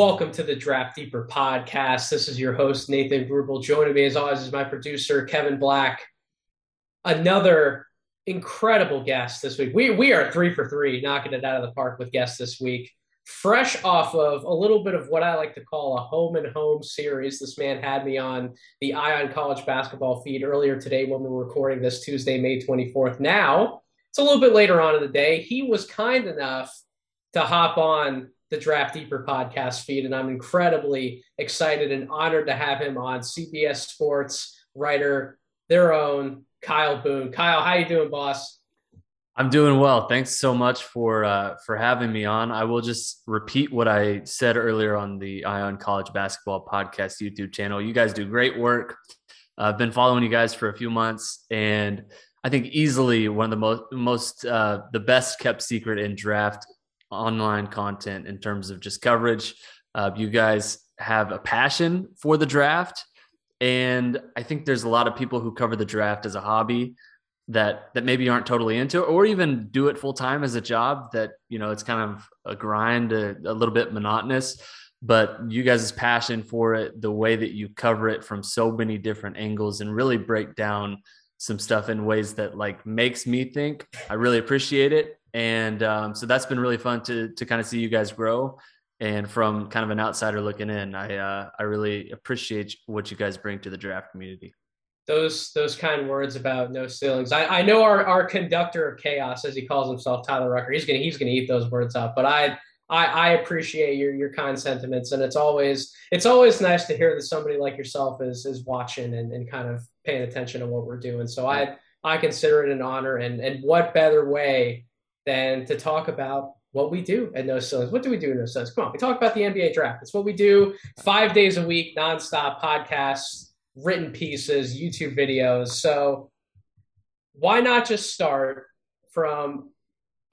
Welcome to the Draft Deeper podcast. This is your host, Nathan Grubel. Joining me, as always, is my producer, Kevin Black. Another incredible guest this week. We, we are three for three, knocking it out of the park with guests this week. Fresh off of a little bit of what I like to call a home and home series. This man had me on the Eye on College basketball feed earlier today when we were recording this Tuesday, May 24th. Now, it's a little bit later on in the day. He was kind enough to hop on the Draft Deeper podcast feed, and I'm incredibly excited and honored to have him on CBS Sports writer, their own Kyle Boone. Kyle, how you doing, boss? I'm doing well. Thanks so much for uh, for having me on. I will just repeat what I said earlier on the Eye on College Basketball Podcast YouTube channel. You guys do great work. I've been following you guys for a few months, and I think easily one of the most most uh, the best kept secret in draft online content in terms of just coverage. Uh, you guys have a passion for the draft, and I think there's a lot of people who cover the draft as a hobby that that maybe aren't totally into it, or even do it full time as a job. That you know it's kind of a grind, a, a little bit monotonous. But you guys' passion for it, the way that you cover it from so many different angles, and really break down some stuff in ways that like makes me think. I really appreciate it and um, so that's been really fun to to kind of see you guys grow. And from kind of an outsider looking in, I uh, I really appreciate what you guys bring to the draft community. Those those kind words about no ceilings. I, I know our, our conductor of chaos, as he calls himself, Tyler Rucker. He's gonna he's gonna eat those words up. But I I, I appreciate your your kind sentiments, and it's always it's always nice to hear that somebody like yourself is is watching and, and kind of paying attention to what we're doing. So I I consider it an honor, and and what better way than to talk about what we do at No Ceilings. What do we do in No Ceilings? Come on, we talk about the NBA draft. It's what we do five days a week, nonstop podcasts, written pieces, YouTube videos. So why not just start from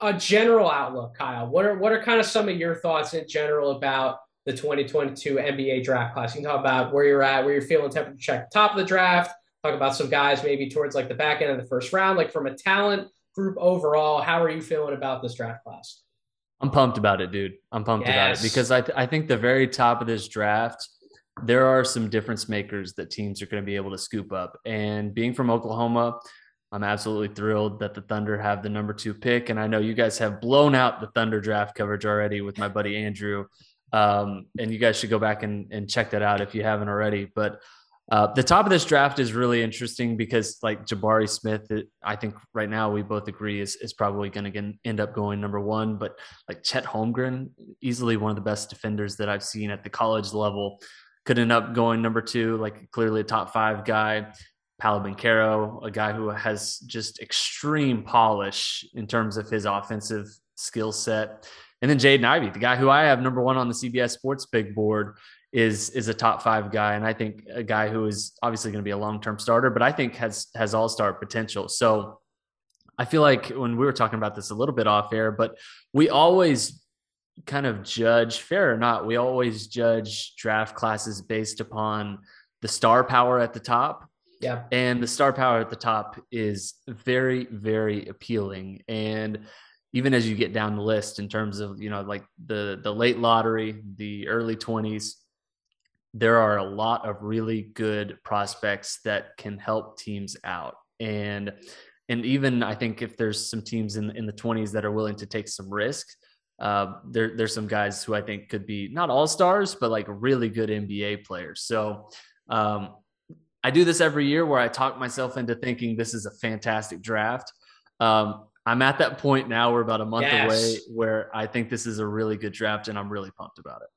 a general outlook, Kyle? What are what are kind of some of your thoughts in general about the 2022 NBA draft class? You can talk about where you're at, where you're feeling temperature check, top of the draft. Talk about some guys maybe towards like the back end of the first round, like from a talent group overall. How are you feeling about this draft class? I'm pumped about it, dude. I'm pumped yes. about it because I, th- I think the very top of this draft, there are some difference makers that teams are going to be able to scoop up. And being from Oklahoma, I'm absolutely thrilled that the Thunder have the number two pick. And I know you guys have blown out the Thunder draft coverage already with my buddy Andrew. Um, and you guys should go back and, and check that out if you haven't already. But uh, the top of this draft is really interesting because, like Jabari Smith, it, I think right now we both agree is is probably going to end up going number one. But like Chet Holmgren, easily one of the best defenders that I've seen at the college level, could end up going number two. Like clearly a top five guy. Paolo Banchero, a guy who has just extreme polish in terms of his offensive skill set. And then Jaden Ivey, the guy who I have number one on the CBS Sports Big Board, is is a top five guy, and I think a guy who is obviously going to be a long term starter, but I think has has all star potential. So I feel like when we were talking about this a little bit off air, but we always kind of judge, fair or not, we always judge draft classes based upon the star power at the top. Yeah. And the star power at the top is very, very appealing. And even as you get down the list in terms of, you know, like the the late lottery, the early 20s, there are a lot of really good prospects that can help teams out. And and even I think if there's some teams in in the 20s that are willing to take some risks, uh, there there's some guys who I think could be not all stars, but like really good NBA players. So um, I do this every year where I talk myself into thinking this is a fantastic draft. Um, I'm at that point now. We're about a month yes. away where I think this is a really good draft, and I'm really pumped about it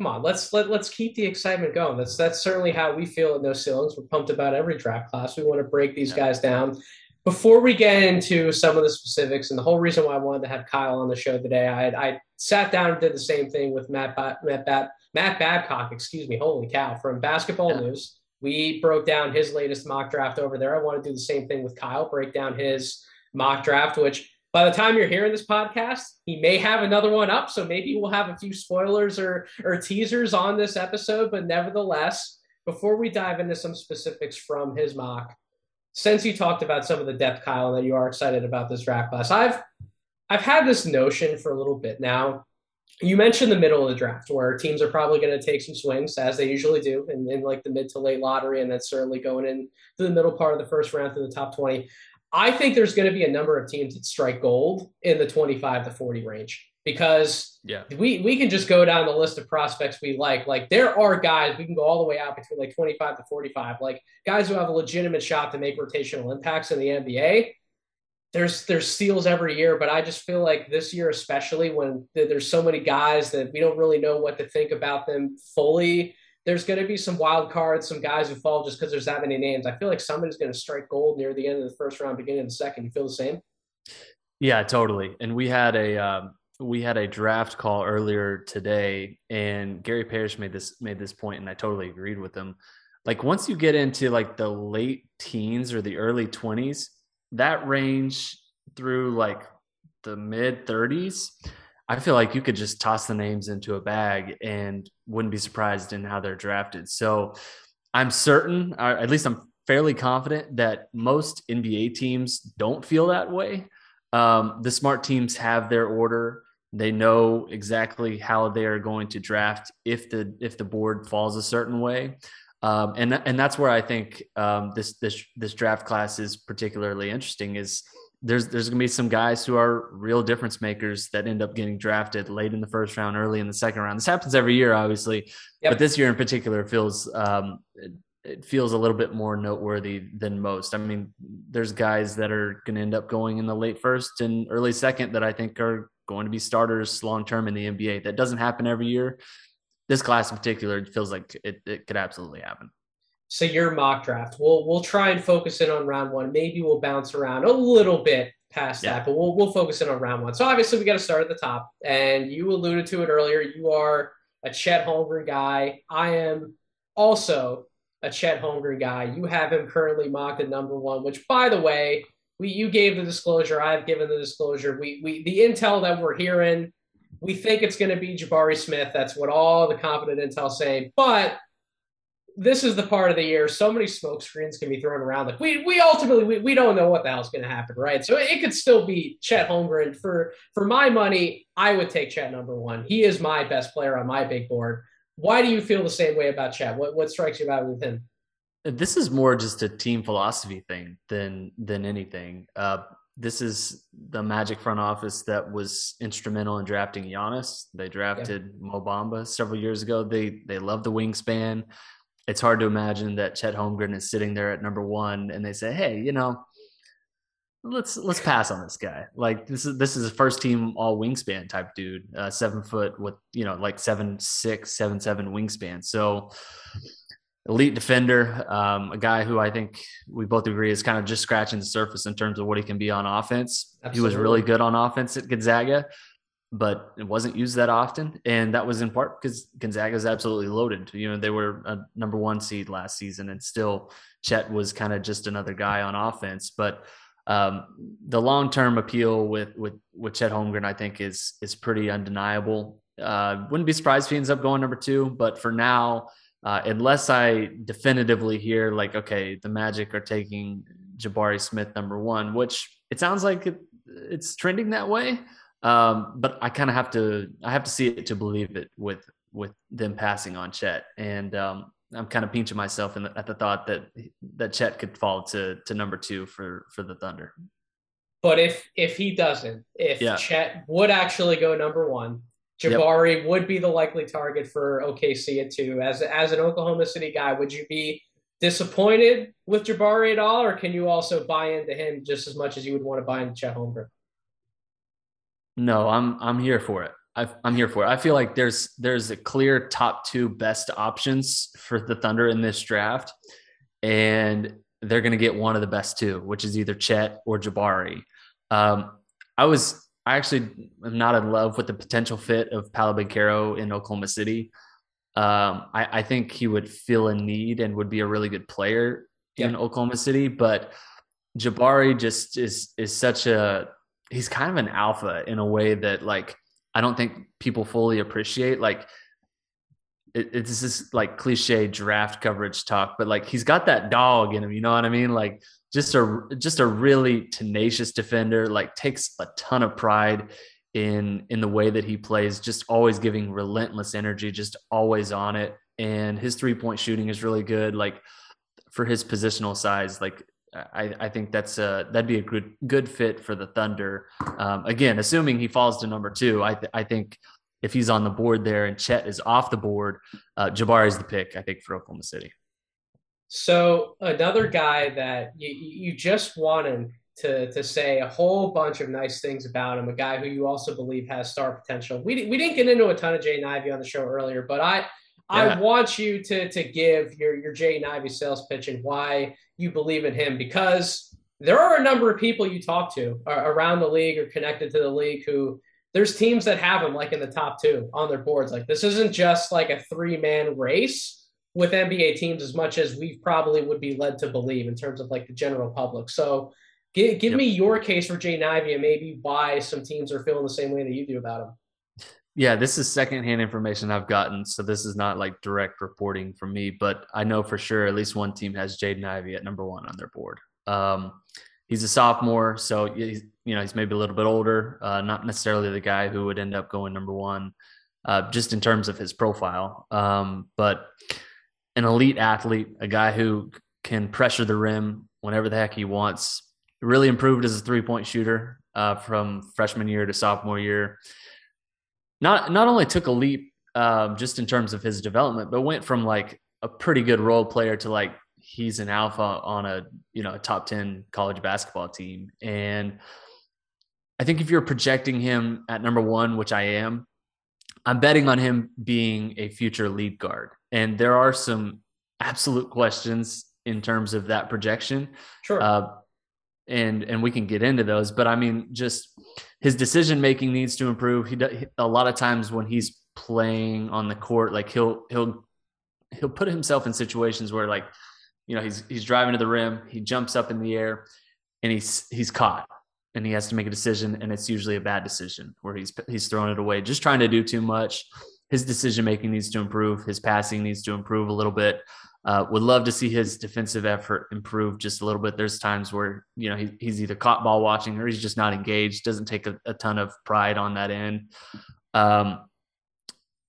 come on, let's let let's keep the excitement going. That's that's certainly how we feel at No Ceilings. We're pumped about every draft class. We want to break these guys down. Before we get into some of the specifics, and the whole reason why I wanted to have Kyle on the show today, I I sat down and did the same thing with Matt Matt Matt, Matt Babcock. Excuse me, holy cow! From Basketball yeah. News, we broke down his latest mock draft over there. I want to do the same thing with Kyle, break down his mock draft, which by the time you're hearing this podcast, he may have another one up. So maybe we'll have a few spoilers or, or teasers on this episode. But nevertheless, before we dive into some specifics from his mock, since you talked about some of the depth, Kyle, that you are excited about this draft class, I've I've had this notion for a little bit now you mentioned the middle of the draft where teams are probably going to take some swings as they usually do in, in like the mid to late lottery and then certainly going into the middle part of the first round to the top 20 i think there's going to be a number of teams that strike gold in the 25 to 40 range because yeah we, we can just go down the list of prospects we like like there are guys we can go all the way out between like 25 to 45 like guys who have a legitimate shot to make rotational impacts in the nba there's there's steals every year, but I just feel like this year, especially when there's so many guys that we don't really know what to think about them fully. There's going to be some wild cards, some guys who fall just because there's that many names. I feel like somebody's going to strike gold near the end of the first round, beginning of the second. You feel the same? Yeah, totally. And we had a um, we had a draft call earlier today, and Gary Parrish made this made this point, and I totally agreed with him. Like once you get into like the late teens or the early twenties that range through like the mid 30s, I feel like you could just toss the names into a bag and wouldn't be surprised in how they're drafted. So I'm certain, or at least I'm fairly confident that most NBA teams don't feel that way. Um, the smart teams have their order. They know exactly how they are going to draft if the if the board falls a certain way. Um, and and that's where I think um, this this this draft class is particularly interesting. Is there's there's going to be some guys who are real difference makers that end up getting drafted late in the first round, early in the second round. This happens every year, obviously, yep. but this year in particular feels um, it, it feels a little bit more noteworthy than most. I mean, there's guys that are going to end up going in the late first and early second that I think are going to be starters long term in the NBA. That doesn't happen every year this class in particular it feels like it, it could absolutely happen. So your mock draft, we'll we'll try and focus in on round one. Maybe we'll bounce around a little bit past yeah. that, but we'll we'll focus in on round one. So obviously we got to start at the top, and you alluded to it earlier. You are a Chet Holmgren guy. I am also a Chet Holmgren guy. You have him currently mocked at number one, which by the way, we you gave the disclosure. I've given the disclosure. We we the intel that we're hearing we think it's going to be Jabari Smith. That's what all the confident intel saying. But this is the part of the year so many smoke screens can be thrown around. Like we we ultimately we, we don't know what the hell's going to happen, right? So it, could still be Chet Holmgren. For for my money, I would take Chet number one. He is my best player on my big board. Why do you feel the same way about Chet? What what strikes you about with him? This is more just a team philosophy thing than than anything. Uh, this is the Magic front office that was instrumental in drafting Giannis. They drafted yeah. Mo Bamba several years ago. They they love the wingspan. It's hard to imagine that Chet Holmgren is sitting there at number one and they say, "Hey, you know, let's let's pass on this guy. Like this is this is a first team all wingspan type dude, uh, seven foot with you know like seven six seven seven wingspan. So elite defender, um, a guy who I think we both agree is kind of just scratching the surface in terms of what he can be on offense. Absolutely. He was really good on offense at Gonzaga, but it wasn't used that often. And that was in part because Gonzaga is absolutely loaded. You know, they were a number one seed last season, and still Chet was kind of just another guy on offense. But um, the long term appeal with with with Chet Holmgren, I think, is is pretty undeniable. Uh, wouldn't be surprised if he ends up going number two, but for now, uh, unless I definitively hear like, okay, the Magic are taking Jabari Smith number one, which it sounds like it, it's trending that way. Um, but I kind of have to, I have to see it to believe it with with them passing on Chet, and um, I'm kind of pinching myself the, at the thought that that Chet could fall to to number two for for the Thunder. But if if he doesn't, if yeah. Chet would actually go number one, Jabari yep. would be the likely target for OKC at two. As as an Oklahoma City guy, would you be disappointed with Jabari at all, or can you also buy into him just as much as you would want to buy into Chet Holmgren? No, I'm I'm here for it. I, am here for it. I feel like there's there's a clear top two best options for the Thunder in this draft, and they're going to get one of the best two, which is either Chet or Jabari. Um, I was I actually am not in love with the potential fit of Paolo Banchero in Oklahoma City. Um, I, I, think he would feel a need and would be a really good player in Oklahoma City. But Jabari just is is such a he's kind of an alpha in a way that like I don't think people fully appreciate. Like it, it's this like cliche draft coverage talk, but like he's got that dog in him. You know what I mean? Like just a just a really tenacious defender like takes a ton of pride in in the way that he plays, just always giving relentless energy, just always on it. And his three point shooting is really good. Like for his positional size, like I, I think that's a that'd be a good good fit for the Thunder. Um, again, assuming he falls to number two, I th- I think if he's on the board there and Chet is off the board, uh, Jabari is the pick. I think for Oklahoma City. So another guy that you you just wanted to to say a whole bunch of nice things about him, a guy who you also believe has star potential. We we didn't get into a ton of Jaden Ivey on the show earlier, but I I want you to to give your your Jaden Ivey sales pitch and why you believe in him because there are a number of people you talk to uh, around the league or connected to the league who there's teams that have him like in the top two on their boards. Like this isn't just like a three man race with NBA teams as much as we probably would be led to believe in terms of like the general public. So give, give yep. me your case for Jaden Ivey and maybe why some teams are feeling the same way that you do about him. Yeah, this is secondhand information I've gotten, so this is not like direct reporting from me, but I know for sure at least one team has Jaden Ivey at number one on their board. Um, he's a sophomore, so he's, you know he's maybe a little bit older, uh, not necessarily the guy who would end up going number one, uh, just in terms of his profile. Um, but an elite athlete, a guy who can pressure the rim whenever the heck he wants. Really improved as a three point shooter uh, from freshman year to sophomore year not not only took a leap um, just in terms of his development, but went from like a pretty good role player to like he's an alpha on a you know a top 10 college basketball team. And i think if you're projecting him at number one which i am i'm betting on him being a future lead guard. And there are some absolute questions in terms of that projection. Sure. Uh, and and we can get into those but i mean just his decision making needs to improve. He a lot of times when he's playing on the court, like he'll he'll he'll put himself in situations where like you know he's he's driving to the rim, he jumps up in the air, and he's he's caught, and he has to make a decision, and it's usually a bad decision where he's he's throwing it away, just trying to do too much. His decision making needs to improve. His passing needs to improve a little bit. Uh, would love to see his defensive effort improve just a little bit. There's times where you know he, he's either caught ball watching or he's just not engaged. Doesn't take a, a ton of pride on that end. Um,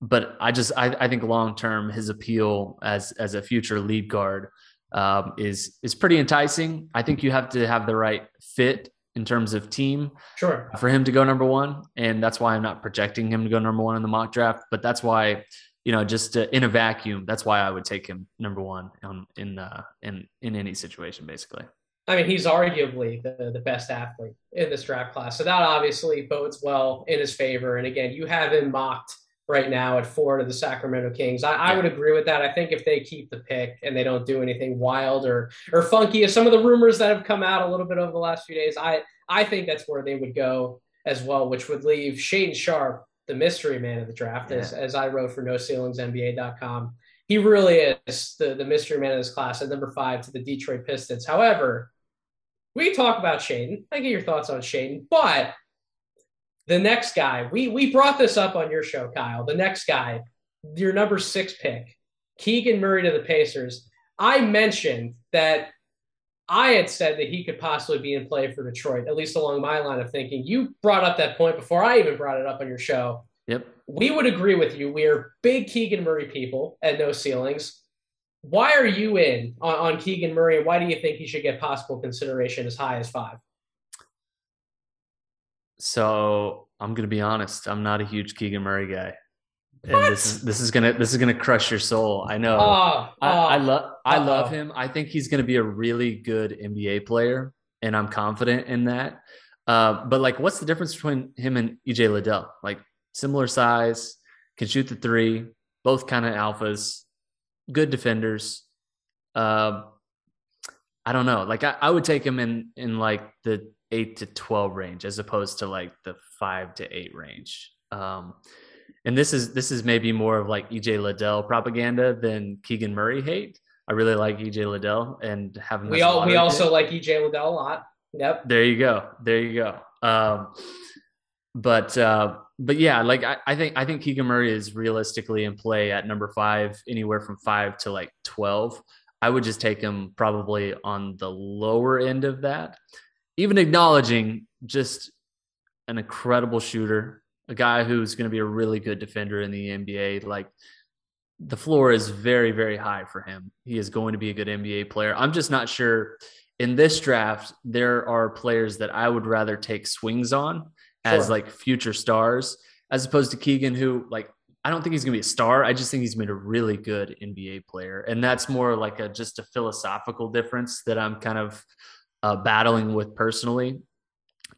but I just I, I think long term his appeal as as a future lead guard um, is is pretty enticing. I think you have to have the right fit in terms of team sure for him to go number one, and that's why I'm not projecting him to go number one in the mock draft. But that's why you know, just uh, in a vacuum, that's why I would take him number one on, in uh, in in any situation, basically. I mean, he's arguably the, the best athlete in this draft class, so that obviously bodes well in his favor. And again, you have him mocked right now at four to the Sacramento Kings. I, I, would agree with that. I think if they keep the pick and they don't do anything wild or or funky, as some of the rumors that have come out a little bit over the last few days, I I think that's where they would go as well, which would leave Shaedon Sharpe the mystery man of the draft, yeah. as, as I wrote for NoCeilingsNBA.com. He really is the, the mystery man of this class at number five to the Detroit Pistons. However, we talk about Shaedon. I get your thoughts on Shaedon, but the next guy, we we brought this up on your show, Kyle. The next guy, your number six pick, Keegan Murray to the Pacers. I mentioned that I had said that he could possibly be in play for Detroit, at least along my line of thinking. You brought up that point before I even brought it up on your show. Yep. We would agree with you. We are big Keegan Murray people at No Ceilings. Why are you in on, on Keegan Murray, and why do you think he should get possible consideration as high as five? So I'm going to be honest. I'm not a huge Keegan Murray guy. What? And this is this is gonna this is gonna crush your soul. I know. Oh, I, oh, I love I uh-oh. love him. I think he's gonna be a really good NBA player, and I'm confident in that. Uh, but like, what's the difference between him and EJ Liddell? Like similar size, can shoot the three, both kind of alphas, good defenders. Uh, I don't know. Like I, I would take him in in like the eight to twelve range as opposed to like the five to eight range. Um, and this is this is maybe more of like EJ Liddell propaganda than Keegan Murray hate. I really like EJ Liddell and having we all we also like EJ Liddell a lot. Yep. There you go. There you go. Um, but uh, but yeah, like I, I think I think Keegan Murray is realistically in play at number five, anywhere from five to like twelve. I would just take him probably on the lower end of that, even acknowledging just an incredible shooter, a guy who's going to be a really good defender in the NBA. Like the floor is very, very high for him. He is going to be a good NBA player. I'm just not sure in this draft, there are players that I would rather take swings on as like future stars, as opposed to Keegan, who like I don't think he's gonna be a star. I just think he's been a really good NBA player, and that's more like a just a philosophical difference that I'm kind of uh, battling with personally.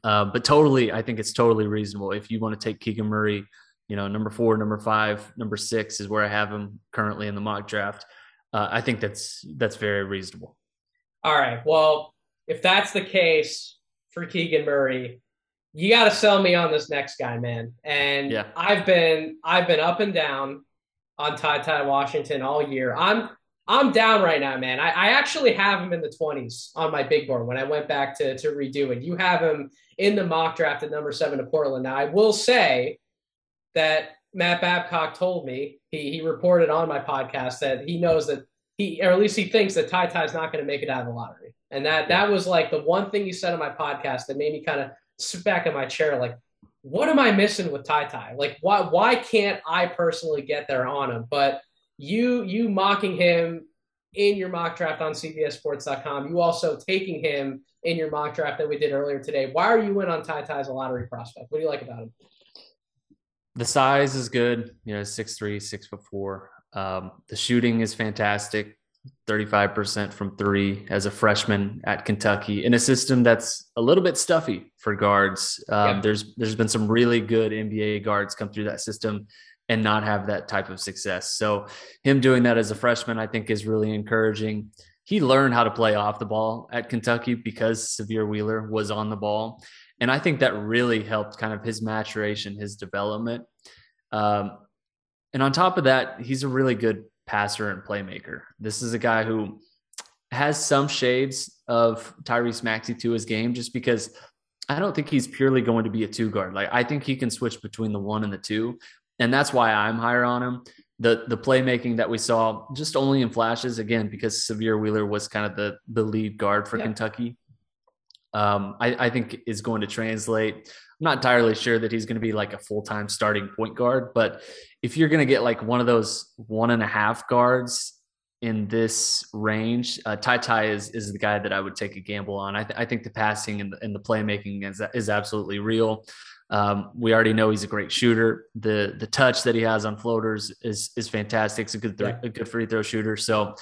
Uh, but totally, I think it's totally reasonable if you want to take Keegan Murray. You know, number four, number five, number six is where I have him currently in the mock draft. Uh, I think that's that's very reasonable. All right. Well, if that's the case for Keegan Murray, you got to sell me on this next guy, man. And yeah. I've been I've been up and down on Ty Ty Washington all year. I'm I'm down right now, man. I, I actually have him in the 20s on my big board when I went back to, to redo it. You have him in the mock draft at number seven to Portland. Now, I will say that Matt Babcock told me, he, he reported on my podcast that he knows that he, or at least he thinks that Ty Ty is not going to make it out of the lottery. And that that was like the one thing he said on my podcast that made me kind of sit back in my chair, like, what am I missing with Ty Ty? Like, why why can't I personally get there on him? But you you mocking him in your mock draft on CBSSports.com, you also taking him in your mock draft that we did earlier today. Why are you in on Ty Ty as a lottery prospect? What do you like about him? The size is good, you know, six three, six foot four. Um, the shooting is fantastic. 35% from three as a freshman at Kentucky in a system that's a little bit stuffy for guards. Um, There's there's been some really good NBA guards come through that system and not have that type of success. So him doing that as a freshman, I think, is really encouraging. He learned how to play off the ball at Kentucky because Sahvir Wheeler was on the ball, and I think that really helped kind of his maturation, his development. Um, and on top of that, he's a really good passer and playmaker. This is a guy who has some shades of Tyrese Maxey to his game just because I don't think he's purely going to be a two guard. Like I think he can switch between the one and the two. And that's why I'm higher on him. The the playmaking that we saw just only in flashes again because Sahvir Wheeler was kind of the the lead guard for yeah. Kentucky. Um, I, I think is going to translate. I'm not entirely sure that he's going to be like a full time starting point guard, but if you're going to get like one of those one and a half guards in this range, uh, Ty Ty is is the guy that I would take a gamble on. I, th- I think the passing and the, and the playmaking is is absolutely real. Um, we already know he's a great shooter. The the touch that he has on floaters is is fantastic. It's a good th- a good free throw shooter. So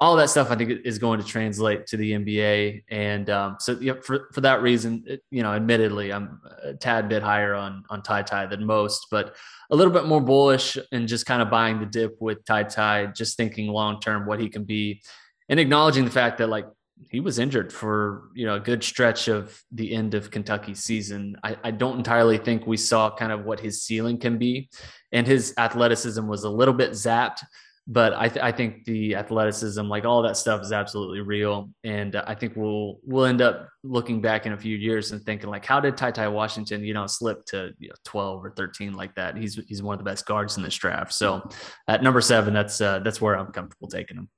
all that stuff I think is going to translate to the NBA. And um, so yeah, for for that reason, it, you know, admittedly, I'm a tad bit higher on on Ty Ty than most, but a little bit more bullish and just kind of buying the dip with Ty Ty, just thinking long term what he can be, and acknowledging the fact that like he was injured for you know a good stretch of the end of Kentucky's season. I, I don't entirely think we saw kind of what his ceiling can be, and his athleticism was a little bit zapped but I, th- I think the athleticism, like all that stuff, is absolutely real, and I think we'll we'll end up looking back in a few years and thinking like, how did Ty Ty Washington, you know, slip to you know, twelve or thirteen like that? He's he's one of the best guards in this draft. So at number seven, that's uh, that's where I'm comfortable taking him.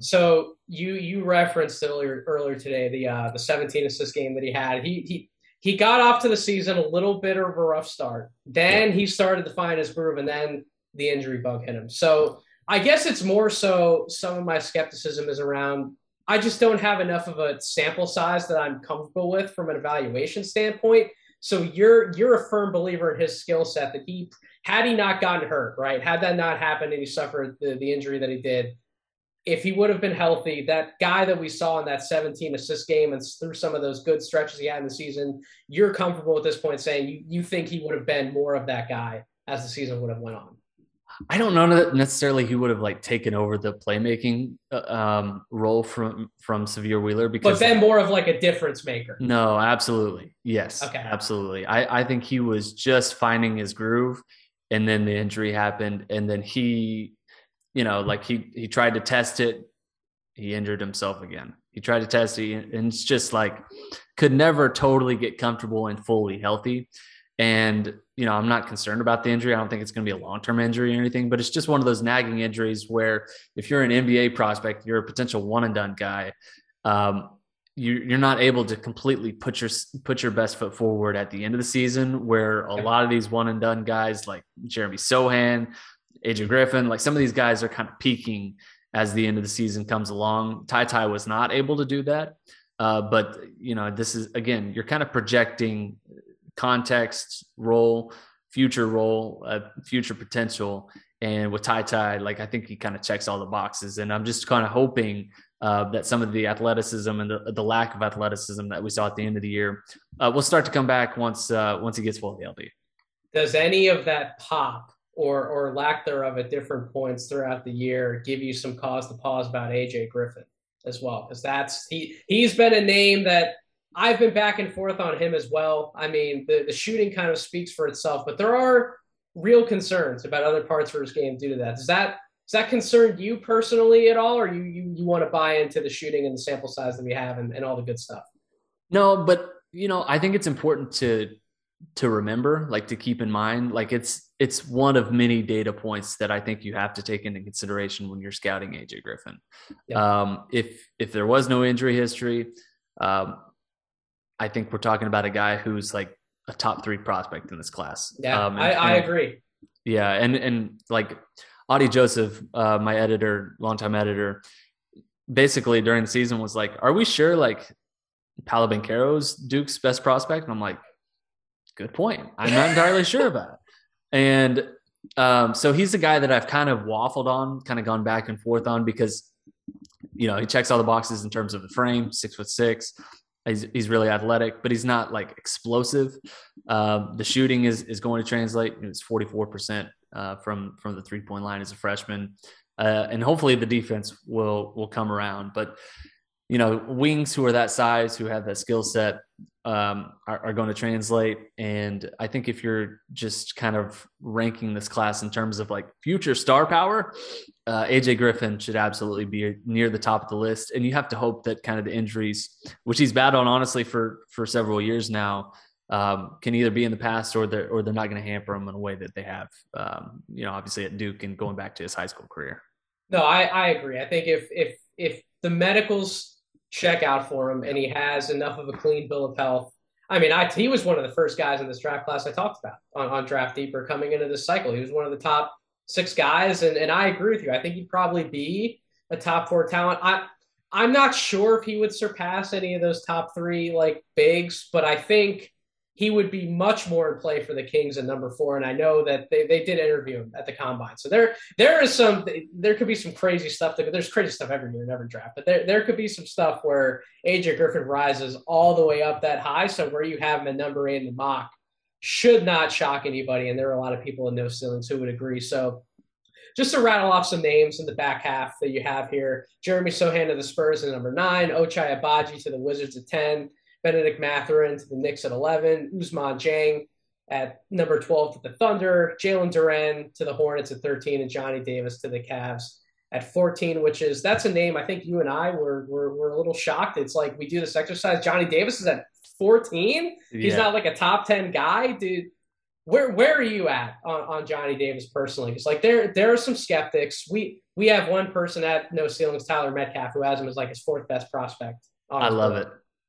So you you referenced earlier earlier today the uh, the 17 assist game that he had. He he he got off to the season a little bit of a rough start. Then he started to find his groove, and then the injury bug hit him. So I guess it's more so some of my skepticism is around I just don't have enough of a sample size that I'm comfortable with from an evaluation standpoint. So you're you're a firm believer in his skill set that he had he not gotten hurt, right? Had that not happened and he suffered the, the injury that he did, if he would have been healthy, that guy that we saw in that 17 assist game and through some of those good stretches he had in the season, you're comfortable at this point saying you, you think he would have been more of that guy as the season would have went on. I don't know that necessarily he would have like taken over the playmaking uh, um, role from from Sahvir Wheeler because but then more of like a difference maker. No, absolutely. Yes. Okay. Absolutely. I, I think he was just finding his groove and then the injury happened and then he you know like he he tried to test it he injured himself again. He tried to test it and it's just like could never totally get comfortable and fully healthy. And, you know, I'm not concerned about the injury. I don't think it's going to be a long term injury or anything, but it's just one of those nagging injuries where if you're an NBA prospect, you're a potential one and done guy. Um, you're not able to completely put your put your best foot forward at the end of the season, where a lot of these one and done guys like Jeremy Sochan, AJ Griffin, like some of these guys are kind of peaking as the end of the season comes along. Ty Ty was not able to do that, uh, but you know this is again you're kind of projecting context, role, future role, uh, future potential, and with Ty Ty, like I think he kind of checks all the boxes, and I'm just kind of hoping uh, that some of the athleticism and the, the lack of athleticism that we saw at the end of the year uh, will start to come back once uh, once he gets fully healthy. Does any of that pop or or lack thereof at different points throughout the year give you some cause to pause about AJ Griffin as well? Because that's he he's been a name that I've been back and forth on him as well. I mean, the, the shooting kind of speaks for itself, but there are real concerns about other parts of his game due to that. Does that does that concern you personally at all, or you you, you want to buy into the shooting and the sample size that we have and, and all the good stuff? No, but you know, I think it's important to to remember, like to keep in mind, like it's it's one of many data points that I think you have to take into consideration when you're scouting AJ Griffin. Yeah. Um, if if there was no injury history, um, I think we're talking about a guy who's like a top three prospect in this class. Yeah, um, and, I, I agree. Yeah, and and like Adi Joseph, uh, my editor, longtime editor, basically during the season was like, "Are we sure like Paolo Banchero's Duke's best prospect?" And I'm like, "Good point. I'm not entirely sure about it." And um, so he's the guy that I've kind of waffled on, kind of gone back and forth on because you know he checks all the boxes in terms of the frame, six foot six. He's, he's really athletic, but he's not like explosive. Uh, the shooting is is going to translate. It's 44 percent uh, from from the three point line as a freshman, uh, and hopefully the defense will will come around. But you know, wings who are that size, who have that skill set, um, are, are, going to translate. And I think if you're just kind of ranking this class in terms of like future star power, uh, AJ Griffin should absolutely be near the top of the list. And you have to hope that kind of the injuries, which he's battled honestly for for several years now, um, can either be in the past or they're or they're not going to hamper him in a way that they have, um, you know, obviously at Duke and going back to his high school career. No, I, I agree. I think if if if the medicals check out for him and he has enough of a clean bill of health, I mean, I he was one of the first guys in this draft class I talked about on, on Draft Deeper coming into this cycle. He was one of the top six guys, and and I agree with you. I think he'd probably be a top four talent. I I'm not sure if he would surpass any of those top three like bigs, but I think he would be much more in play for the Kings at number four. And I know that they, they did interview him at the combine. So there there is some there could be some crazy stuff that there's crazy stuff every year in every draft, but there, there could be some stuff where AJ Griffin rises all the way up that high. So where you have him at number eight in the mock should not shock anybody. And there are a lot of people in no ceilings who would agree. So just to rattle off some names in the back half that you have here Jeremy Sochan to the Spurs at number nine, Ochai Agbaji to the Wizards at 10, Bennedict Mathurin to the Knicks at 11, Ousmane Dieng at number 12 to the Thunder, Jalen Duren to the Hornets at 13, and Johnny Davis to the Cavs at 14, which is that's a name I think you and I were were, were a little shocked. It's like we do this exercise. Johnny Davis is at 14. Yeah. He's not like a top 10 guy, dude. Where where are you at on, on Johnny Davis personally? Because like there there are some skeptics. We we have one person at No Ceilings, Tyler Metcalf, who has him as like his fourth best prospect. I love it.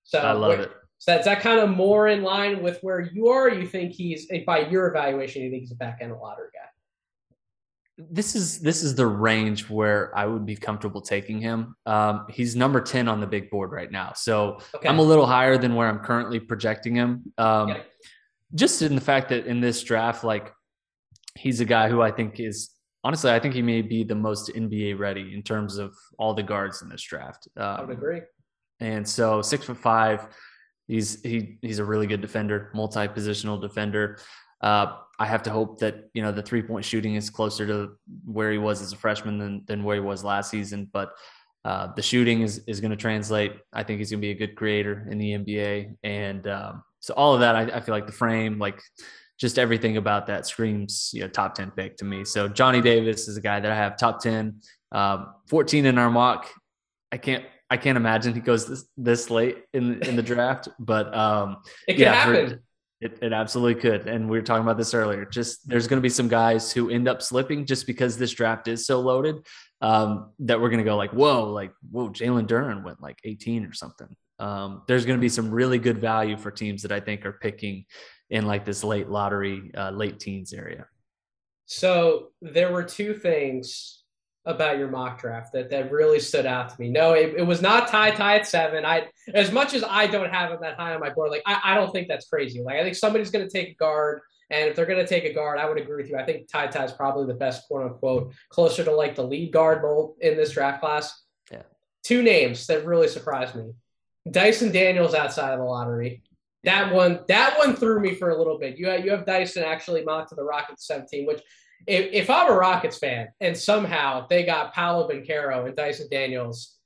So I love it. So that's that kind of more in line with where you are. you think he's by your evaluation, you think he's a back end lottery guy? This is this is the range where I would be comfortable taking him. Um, he's number ten on the big board right now, so okay. I'm a little higher than where I'm currently projecting him. Um. Just in the fact that in this draft, like he's a guy who I think is honestly, I think he may be the most NBA ready in terms of all the guards in this draft. Um, I would agree. And so six foot five, he's he he's a really good defender, multi-positional defender. Uh, I have to hope that you know the three point shooting is closer to where he was as a freshman than than where he was last season, but uh, the shooting is is going to translate. I think he's going to be a good creator in the NBA, and um, so all of that, I, I, feel like the frame, like just everything about that screams you know top ten pick to me. So Johnny Davis is a guy that I have top ten, um, 14 in our mock. I can't I can't imagine he goes this, this late in in the draft, but um, it can yeah, happen. For, it, it absolutely could. And we were talking about this earlier. Just there's going to be some guys who end up slipping just because this draft is so loaded um, that we're going to go like, whoa, like, whoa, Jalen Duren went like 18 or something. Um, there's going to be some really good value for teams that I think are picking in like this late lottery, uh, late teens area. So there were two things about your mock draft that, that really stood out to me. No, it, it was not Ty Ty at seven. I as much as I don't have him that high on my board, like I, I don't think that's crazy. Like I think somebody's going to take a guard. And if they're going to take a guard, I would agree with you. I think Ty Ty is probably the best, quote unquote, closer to like the lead guard mold in this draft class. Yeah. Two names that really surprised me Dyson Daniels outside of the lottery. That one, that one threw me for a little bit. You have, you have Dyson actually mocked to the Rockets 17, which if, if I'm a Rockets fan and somehow they got Paolo Banchero and Dyson Daniels,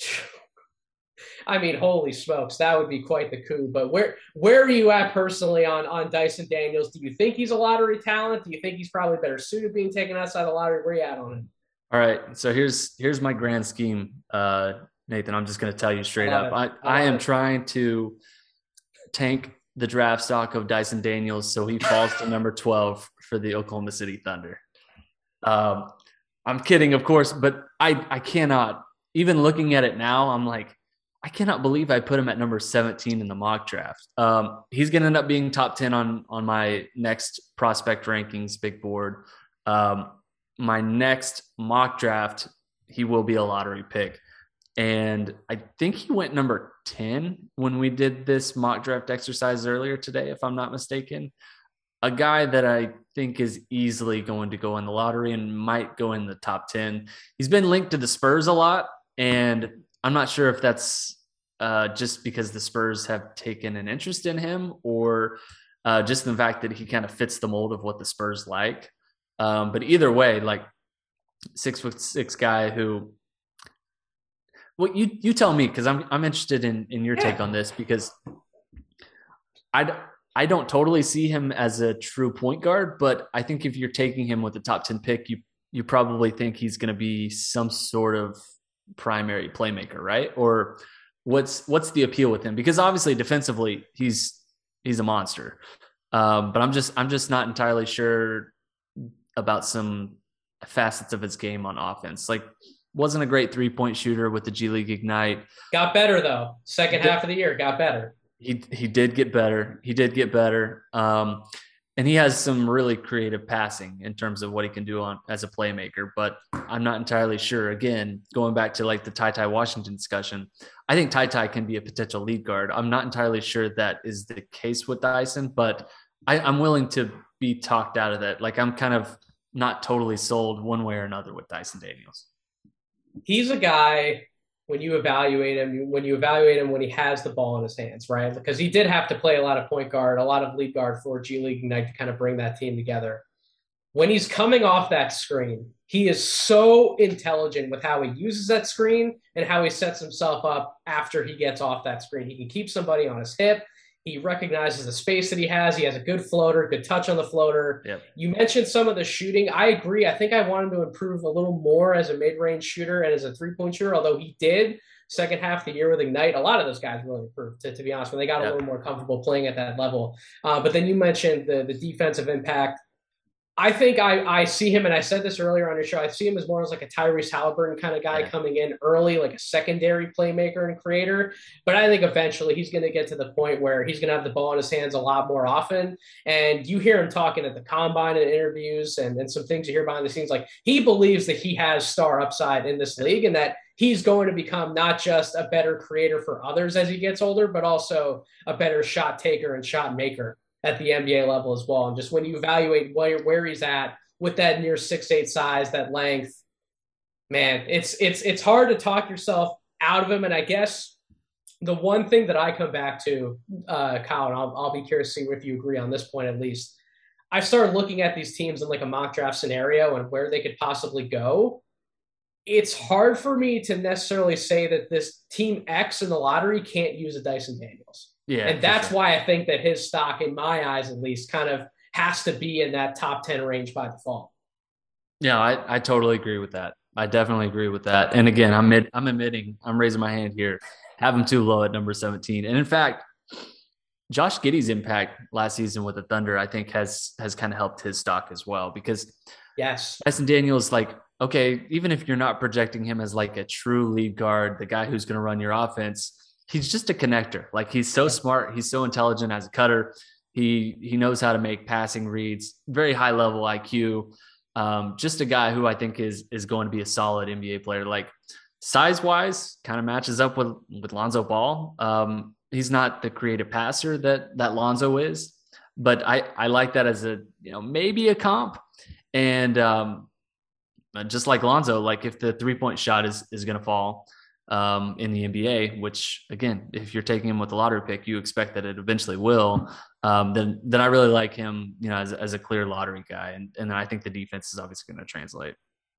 I mean, holy smokes, that would be quite the coup. But where where are you at personally on on Dyson Daniels? Do you think he's a lottery talent? Do you think he's probably better suited being taken outside the lottery? Where are you at on him? All right, so here's here's my grand scheme, uh, Nathan. I'm just going to tell you straight up. It. I, I, I am it. trying to tank the draft stock of Dyson Daniels so he falls to number 12 for the Oklahoma City Thunder. Um, I'm kidding, of course, but I I cannot even looking at it now. I'm like I cannot believe I put him at number 17 in the mock draft. Um, he's going to end up being top 10 on on my next prospect rankings big board. Um, my next mock draft, he will be a lottery pick. And I think he went number 10 when we did this mock draft exercise earlier today, if I'm not mistaken. A guy that I think is easily going to go in the lottery and might go in the top 10. He's been linked to the Spurs a lot. And I'm not sure if that's uh, just because the Spurs have taken an interest in him or uh, just the fact that he kind of fits the mold of what the Spurs like. Um, but either way, like six foot six guy who, well, you you tell me because I'm I'm interested in in your yeah. take on this because I I don't totally see him as a true point guard, but I think if you're taking him with the top ten pick, you you probably think he's going to be some sort of primary playmaker, right? Or what's what's the appeal with him? Because obviously defensively he's he's a monster, um, but I'm just I'm just not entirely sure about some facets of his game on offense. Like wasn't a great three point shooter with the G League Ignite. Got better though. Second half of the year, got better. He he did get better. He did get better. Um, and he has some really creative passing in terms of what he can do on as a playmaker. But I'm not entirely sure. Again, going back to like the Ty Ty Washington discussion, I think Ty Ty can be a potential lead guard. I'm not entirely sure that is the case with Dyson, but I, I'm willing to be talked out of that. Like I'm kind of not totally sold one way or another with Dyson Daniels. He's a guy when you evaluate him, when you evaluate him when he has the ball in his hands, right? Because he did have to play a lot of point guard, a lot of lead guard for G League Ignite to kind of bring that team together. When he's coming off that screen, he is so intelligent with how he uses that screen and how he sets himself up after he gets off that screen. He can keep somebody on his hip. He recognizes the space that he has. He has a good floater, good touch on the floater. Yep. You mentioned some of the shooting. I agree. I think I want him to improve a little more as a mid-range shooter and as a three-point shooter, although he did second half of the year with Ignite. A lot of those guys really improved, to, to be honest, when they got yep. a little more comfortable playing at that level. Uh, but then you mentioned the, the defensive impact. I think I, I see him, and I said this earlier on your show. I see him as more as like a Tyrese Halliburton kind of guy yeah. coming in early, like a secondary playmaker and creator. But I think eventually he's going to get to the point where he's going to have the ball in his hands a lot more often. And you hear him talking at the combine and interviews, and, and some things you hear behind the scenes. Like he believes that he has star upside in this league, and that he's going to become not just a better creator for others as he gets older, but also a better shot taker and shot maker at the NBA level as well. And just when you evaluate where, where he's at with that near six eight size, that length, man, it's it's it's hard to talk yourself out of him. And I guess the one thing that I come back to, uh, Kyle, and I'll, I'll be curious to see if you agree on this point at least. I started looking at these teams in like a mock draft scenario and where they could possibly go. It's hard for me to necessarily say that this team X in the lottery can't use a Dyson Daniels. Yeah. And that's sure. why I think that his stock, in my eyes at least, kind of has to be in that top 10 range by default. Yeah, I, I totally agree with that. I definitely agree with that. And again, I'm I'm admitting, I'm raising my hand here. Have him too low at number 17. And in fact, Josh Giddey's impact last season with the Thunder, I think, has has kind of helped his stock as well. Because yes, Dyson Daniels, like, okay, even if you're not projecting him as like a true lead guard, the guy who's going to run your offense, he's just a connector. Like he's so smart, he's so intelligent as a cutter. He he knows how to make passing reads, very high level IQ. Um, just a guy who I think is is going to be a solid NBA player. Like size wise, kind of matches up with with Lonzo Ball. Um, he's not the creative passer that that Lonzo is, but I I like that as a you know maybe a comp. And um, just like Lonzo, like if the three point shot is is going to fall um, in the NBA, which again, if you're taking him with the lottery pick, you expect that it eventually will. Um, then then I really like him, you know, as, as a clear lottery guy, and and I think the defense is obviously going to translate.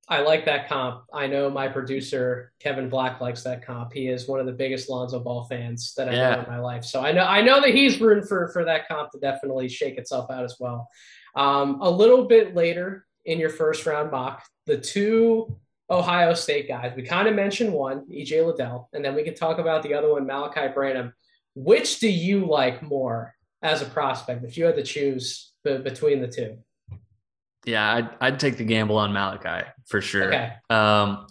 I like that comp. I know my producer Kevin Black likes that comp. He is one of the biggest Lonzo Ball fans that I yeah. in my life. So I know I know that he's rooting for for that comp to definitely shake itself out as well. Um, a little bit later in your first round mock, the two Ohio State guys. We kind of mentioned one, EJ Liddell, and then we can talk about the other one, Malaki Branham. Which do you like more as a prospect if you had to choose b- between the two? Yeah, I'd, I'd take the gamble on Malaki for sure. Okay. Um,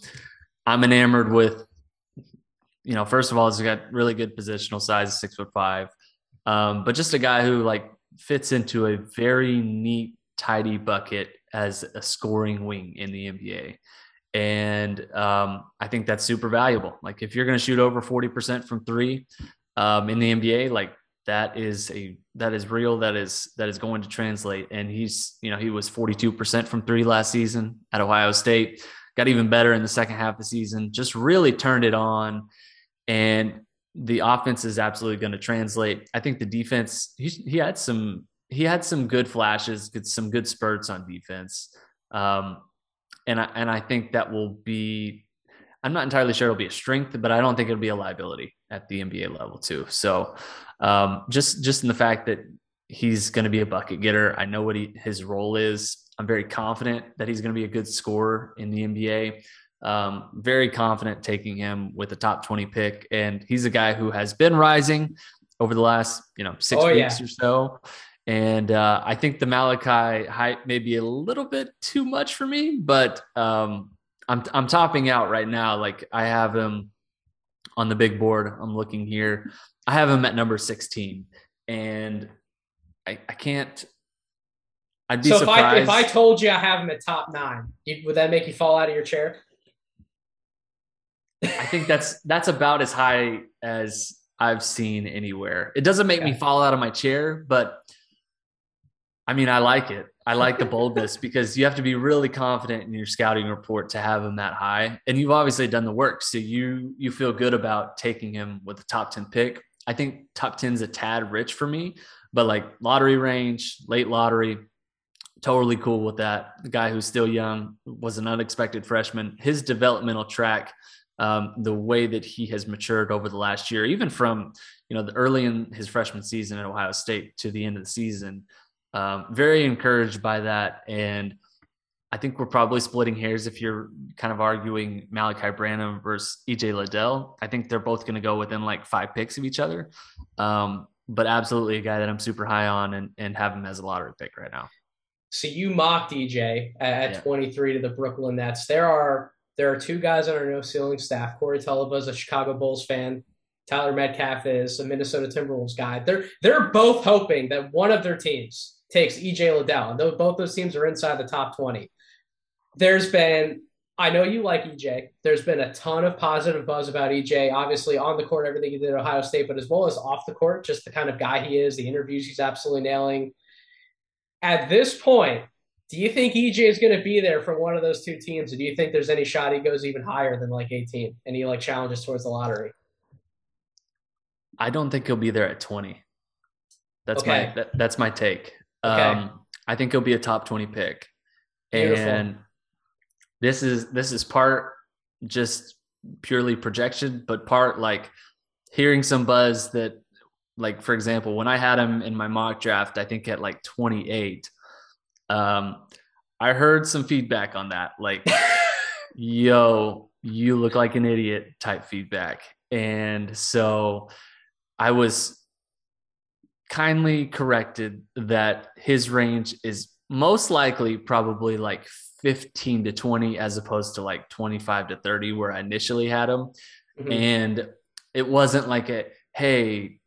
I'm enamored with, you know, first of all, he's got really good positional size, six foot five, um, but just a guy who like fits into a very neat, tidy bucket as a scoring wing in the NBA. And um, I think that's super valuable. Like if you're going to shoot over 40% from three um, in the NBA, like that is a that is real. That is that is going to translate. And he's you know he was 42% from three last season at Ohio State. Got even better in the second half of the season. Just really turned it on. And the offense is absolutely going to translate. I think the defense he he had some he had some good flashes, some good spurts on defense. Um, and I, and I think that will be. I'm not entirely sure it'll be a strength, but I don't think it'll be a liability at the NBA level too. So, um, just just in the fact that he's going to be a bucket getter, I know what he, his role is. I'm very confident that he's going to be a good scorer in the NBA. Um, very confident taking him with a top 20 pick, and he's a guy who has been rising over the last you know six oh, weeks yeah. or so. And uh, I think the Malaki hype may be a little bit too much for me, but um, I'm I'm topping out right now. Like I have him on the big board. I'm looking here. I have him at number 16, and I, I can't. I'd be so surprised. if I if I told you I have him at top nine, would that make you fall out of your chair? I think that's that's about as high as I've seen anywhere. It doesn't make okay. me fall out of my chair, but I mean, I like it. I like the boldness because you have to be really confident in your scouting report to have him that high. And you've obviously done the work. So you you feel good about taking him with the top 10 pick. I think top 10 is a tad rich for me, but like lottery range, late lottery, totally cool with that. The guy who's still young was an unexpected freshman. His developmental track, um, the way that he has matured over the last year, even from you know the early in his freshman season at Ohio State to the end of the season, um, very encouraged by that. And I think we're probably splitting hairs if you're kind of arguing Malaki Branham versus EJ Liddell. I think they're both going to go within like five picks of each other. Um, but absolutely a guy that I'm super high on and, and have him as a lottery pick right now. So you mocked EJ at, yeah. 23 to the Brooklyn Nets. There are there are two guys on our no ceiling staff. Corey Tulaba is a Chicago Bulls fan. Tyler Metcalf is a Minnesota Timberwolves guy. They're they're both hoping that one of their teams takes EJ Liddell. And those, both those teams are inside the top 20. There's been, I know you like EJ. There's been a ton of positive buzz about EJ, obviously on the court, everything he did at Ohio State, but as well as off the court, just the kind of guy he is, the interviews he's absolutely nailing. At this point, do you think EJ is going to be there for one of those two teams? Or do you think there's any shot he goes even higher than like 18 and he like challenges towards the lottery? I don't think he'll be there at 20. That's okay. my that, that's my take. Okay. Um, I think he'll be a top 20 pick. Beautiful. And this is this is part just purely projection, but part like hearing some buzz that like for example, when I had him in my mock draft, I think at like 28, um, I heard some feedback on that, like, yo, you look like an idiot type feedback. And so I was kindly corrected that his range is most likely probably like 15 to 20 as opposed to like 25 to 30 where I initially had him. Mm-hmm. And it wasn't like a hey,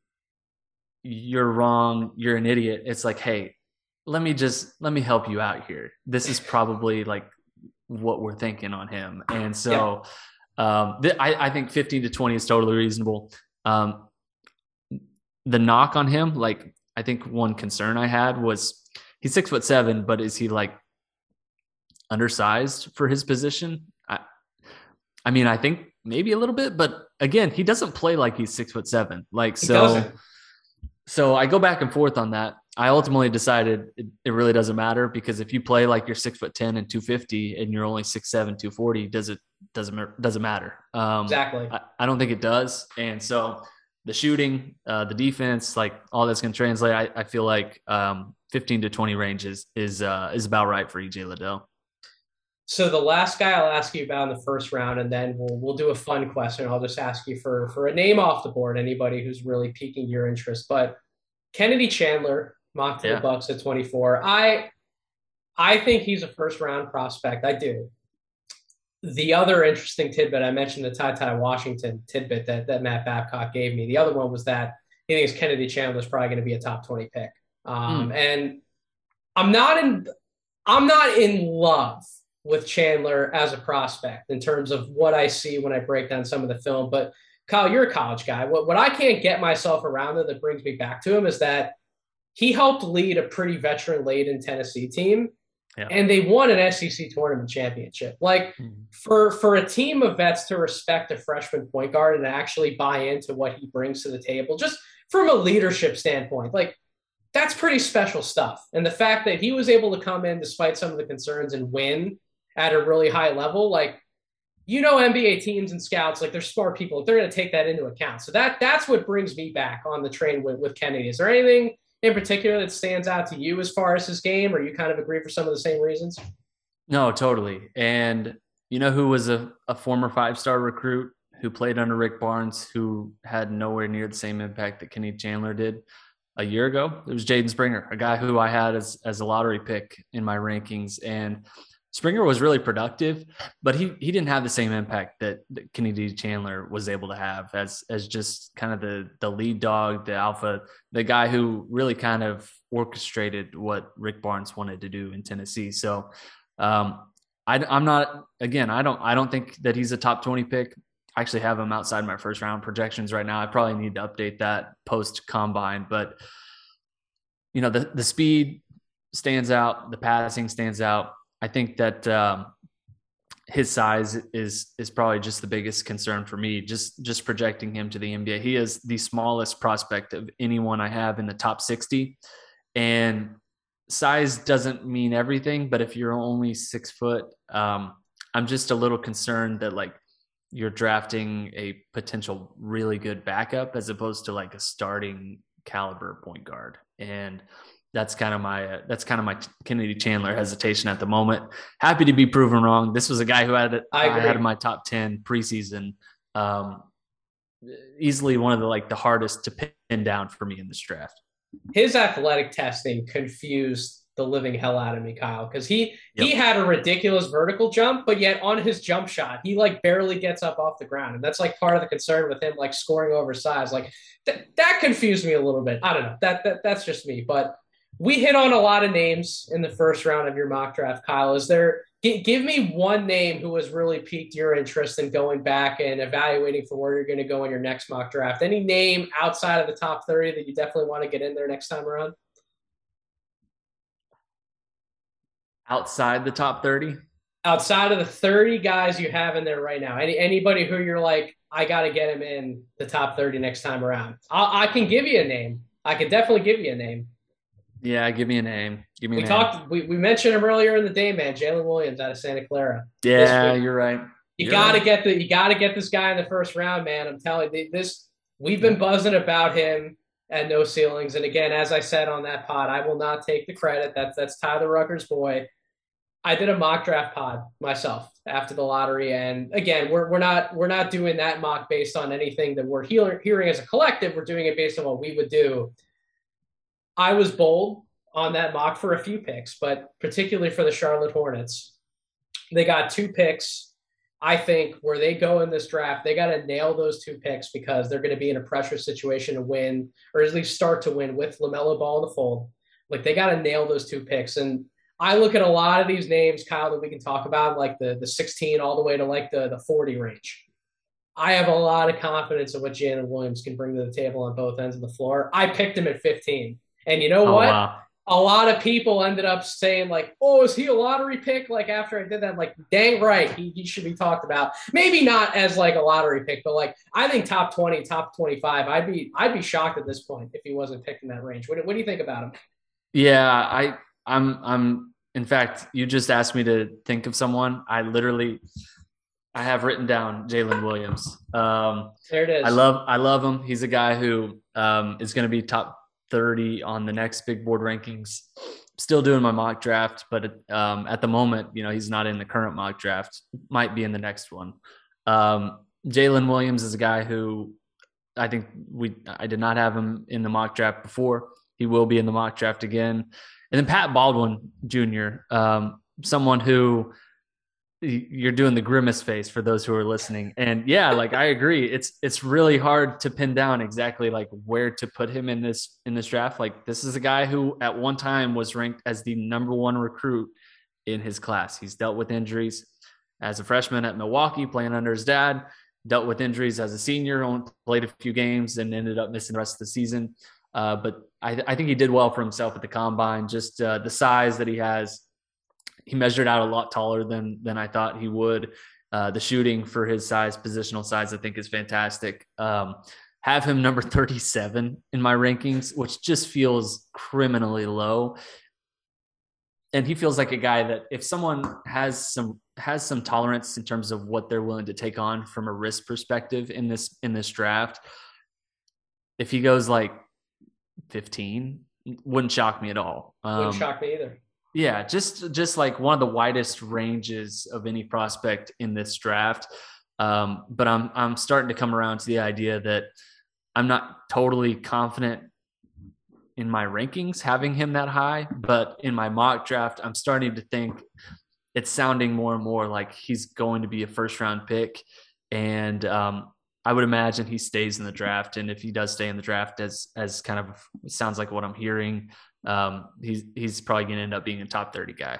you're wrong, you're an idiot. It's like, hey, let me just let me help you out here. This is probably like what we're thinking on him. And so yeah. um, th- I, I, think 15 to 20 is totally reasonable. Um, the knock on him, like I think one concern I had was he's six foot seven, but is he like undersized for his position? I, I mean, I think maybe a little bit, but again, he doesn't play like he's six foot seven. Like so, so I go back and forth on that. I ultimately decided it, it, really doesn't matter because if you play like you're six foot ten and two fifty and you're only six seven two forty, does it doesn't doesn't matter. Um, exactly. I, I, don't think it does, and so the shooting, uh, the defense, like all that's going to translate. I, I, feel like um, fifteen to twenty range is is uh, is about right for EJ Liddell. So the last guy I'll ask you about in the first round, and then we'll we'll do a fun question. I'll just ask you for for a name off the board, anybody who's really piquing your interest. But Kennedy Chandler mocked yeah. the Bucks at 24. I I think he's a first round prospect. I do. The other interesting tidbit I mentioned the Ty Ty Washington tidbit that, that Matt Babcock gave me. The other one was that he thinks Kennedy Chandler is probably going to be a top 20 pick. Um, mm. And I'm not in I'm not in love with Chandler as a prospect in terms of what I see when I break down some of the film. But Kyle, you're a college guy. What what I can't get myself around that brings me back to him is that he helped lead a pretty veteran laden Tennessee team. Yeah. And they won an SEC tournament championship. Like mm-hmm. for for a team of vets to respect a freshman point guard and actually buy into what he brings to the table, just from a leadership standpoint, like that's pretty special stuff. And the fact that he was able to come in despite some of the concerns and win at a really high level, like you know NBA teams and scouts, like they're smart people. They're going to take that into account. So that that's what brings me back on the train with, with Kennedy. Is there anything in particular that stands out to you as far as his game, or you kind of agree for some of the same reasons? No, totally. And you know who was a, a former five star recruit who played under Rick Barnes, who had nowhere near the same impact that Kenny Chandler did a year ago? It was Jaden Springer, a guy who I had as, as a lottery pick in my rankings. And Springer was really productive, but he he didn't have the same impact that, that Kennedy Chandler was able to have as as just kind of the the lead dog, the alpha, the guy who really kind of orchestrated what Rick Barnes wanted to do in Tennessee. So um, I, I'm not again. I don't I don't think that he's a top twenty pick. I actually have him outside my first round projections right now. I probably need to update that post combine, but you know the the speed stands out, the passing stands out I think that um, his size is is probably just the biggest concern for me. Just just projecting him to the NBA, he is the smallest prospect of anyone I have in the top sixty, and size doesn't mean everything. But if you're only six foot, um, I'm just a little concerned that like you're drafting a potential really good backup as opposed to like a starting caliber point guard and that's kind of my uh, that's kind of my Kennedy Chandler hesitation at the moment. Happy to be proven wrong. This was a guy who had I, I had in my top ten preseason. Um, easily one of the like the hardest to pin down for me in this draft. His athletic testing confused the living hell out of me, Kyle, because he yep. he had a ridiculous vertical jump, but yet on his jump shot, he like barely gets up off the ground, and that's like part of the concern with him like scoring oversized. Like th- that confused me a little bit. I don't know. That that that's just me, but we hit on a lot of names in the first round of your mock draft, Kyle. Is there g- give me one name who has really piqued your interest in going back and evaluating for where you're going to go in your next mock draft? Any name outside of the top 30 that you definitely want to get in there next time around? Outside the top 30? Outside of the 30 guys you have in there right now. Any anybody who you're like, I got to get him in the top 30 next time around. I, I can give you a name. I can definitely give you a name. Yeah, give me a name. Give me. We name. talked. We, we mentioned him earlier in the day, man. Jalen Williams out of Santa Clara. Yeah, you're right. You got to right. get the. You got to get this guy in the first round, man. I'm telling you, this. We've been buzzing about him at No Ceilings, and again, as I said on that pod, I will not take the credit. That's that's Tyler Rucker's boy. I did a mock draft pod myself after the lottery, and again, we're we're not we're not doing that mock based on anything that we're hearing, hearing as a collective. We're doing it based on what we would do I was bold on that mock for a few picks, but particularly for the Charlotte Hornets. They got two picks I think where they go in this draft, they got to nail those two picks because they're going to be in a pressure situation to win, or at least start to win with LaMelo Ball in the fold. Like they got to nail those two picks. And I look at a lot of these names, Kyle, that we can talk about, like the the 16 all the way to like the the 40 range. I have a lot of confidence in what Jalen Williams can bring to the table on both ends of the floor. I picked him at 15. And you know oh, what? Wow. A lot of people ended up saying, like, oh, is he a lottery pick? Like after I did that, I'm like, dang right, he, he should be talked about. Maybe not as like a lottery pick, but like I think top 20, top 25. I'd be I'd be shocked at this point if he wasn't picked in that range. What, what do you think about him? Yeah, I I'm I'm in fact, you just asked me to think of someone. I literally I have written down Jalen Williams. Um, there it is. I love I love him. He's a guy who um, is going to be top 30 on the next big board rankings. Still doing my mock draft, but um, at the moment, you know, he's not in the current mock draft. Might be in the next one. Um, Jalen Williams is a guy who I think we I did not have him in the mock draft before. He will be in the mock draft again. And then Pat Baldwin Jr., um, someone who you're doing the grimace face for those who are listening. And yeah, like I agree. It's it's really hard to pin down exactly like where to put him in this in this draft. Like this is a guy who at one time was ranked as the number one recruit in his class. He's dealt with injuries as a freshman at Milwaukee, playing under his dad, dealt with injuries as a senior, only played a few games and ended up missing the rest of the season. Uh, but I, I, think he did well for himself at the combine. Just uh, the size that he has, he measured out a lot taller than than I thought he would. Uh, the shooting for his size, positional size, I think is fantastic. Um, have him number 37 in my rankings, which just feels criminally low. And he feels like a guy that if someone has some has some tolerance in terms of what they're willing to take on from a risk perspective in this in this draft, if he goes like 15 wouldn't shock me at all. Um, wouldn't shock me either. Yeah, just just like one of the widest ranges of any prospect in this draft. Um, but I'm I'm starting to come around to the idea that I'm not totally confident in my rankings having him that high, but in my mock draft, I'm starting to think it's sounding more and more like he's going to be a first round pick. And um, I would imagine he stays in the draft, and if he does stay in the draft, as as kind of sounds like what I'm hearing, um, he's he's probably going to end up being a top thirty guy.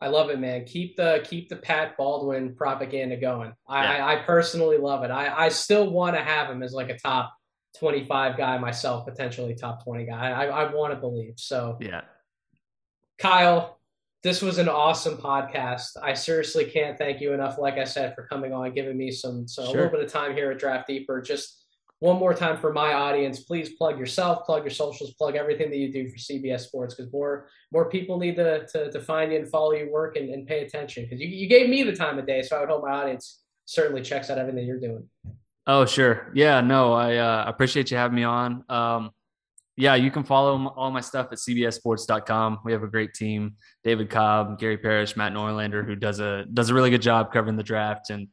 I love it, man. Keep the keep the Pat Baldwin propaganda going. I, yeah. I, I, personally love it. I, I still want to have him as like a top twenty five guy myself, potentially top twenty guy. I, I want to believe. So yeah, Kyle, this was an awesome podcast. I seriously can't thank you enough, like I said, for coming on, giving me some, some sure. a little bit of time here at Draft Deeper. Just one more time for my audience, please plug yourself, plug your socials, plug everything that you do for CBS Sports because more more people need to, to, to find you and follow your work and, and pay attention because you, you gave me the time of day, so I would hope my audience certainly checks out everything you're doing. Oh, sure. Yeah, no, I uh, appreciate you having me on. Um, yeah, you can follow all my stuff at cbssports.com. We have a great team: David Cobb, Gary Parrish, Matt Norlander, who does a does a really good job covering the draft, and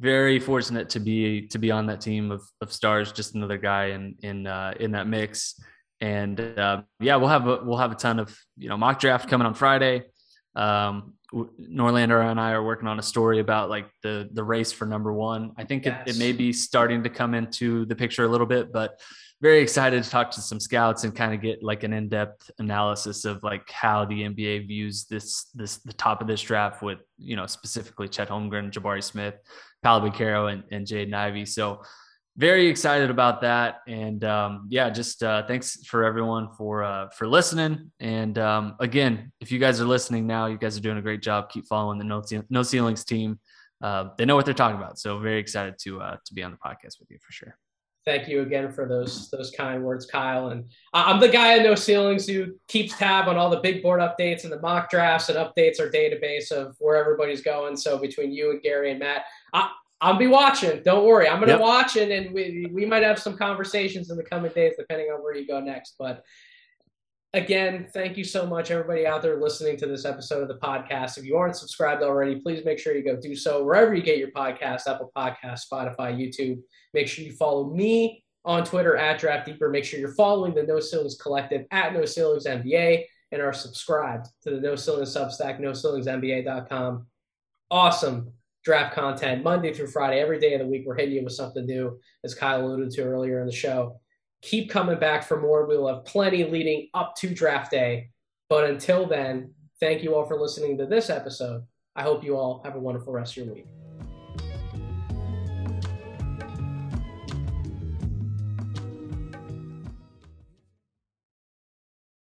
very fortunate to be to be on that team of, of stars. Just another guy in in uh, in that mix, and uh, yeah, we'll have a we'll have a ton of you know mock draft coming on Friday. Um, Norlander and I are working on a story about like the the race for number one. I think yes. it, it may be starting to come into the picture a little bit, but very excited to talk to some scouts and kind of get like an in-depth analysis of like how the NBA views this this the top of this draft with you know specifically Chet Holmgren, Jabari Smith, Paolo Banchero, and, and Jaden Ivey. So very excited about that. And um, yeah, just uh, thanks for everyone for uh, for listening. And um, again, if you guys are listening now, you guys are doing a great job. Keep following the No, no Ceilings team. Uh, they know what they're talking about. So very excited to uh, to be on the podcast with you for sure thank you again for those those kind words, Kyle. And I'm the guy at No Ceilings who keeps tab on all the big board updates and the mock drafts and updates our database of where everybody's going. So between you and Gary and Matt, I, I'll be watching. Don't worry, I'm going to yep. watch it, and we we might have some conversations in the coming days, depending on where you go next. But again, thank you so much, everybody out there listening to this episode of the podcast. If you aren't subscribed already, please make sure you go do so wherever you get your podcast, Apple Podcast, Spotify, YouTube. Make sure you follow me on Twitter at Draft Deeper. Make sure you're following the No Ceilings Collective at No Ceilings NBA and are subscribed to the No Ceilings Substack, NoCeilingsNBA.com. Awesome draft content Monday through Friday, every day of the week. We're hitting you with something new, as Kyle alluded to earlier in the show. Keep coming back for more. We will have plenty leading up to draft day. But until then, thank you all for listening to this episode. I hope you all have a wonderful rest of your week.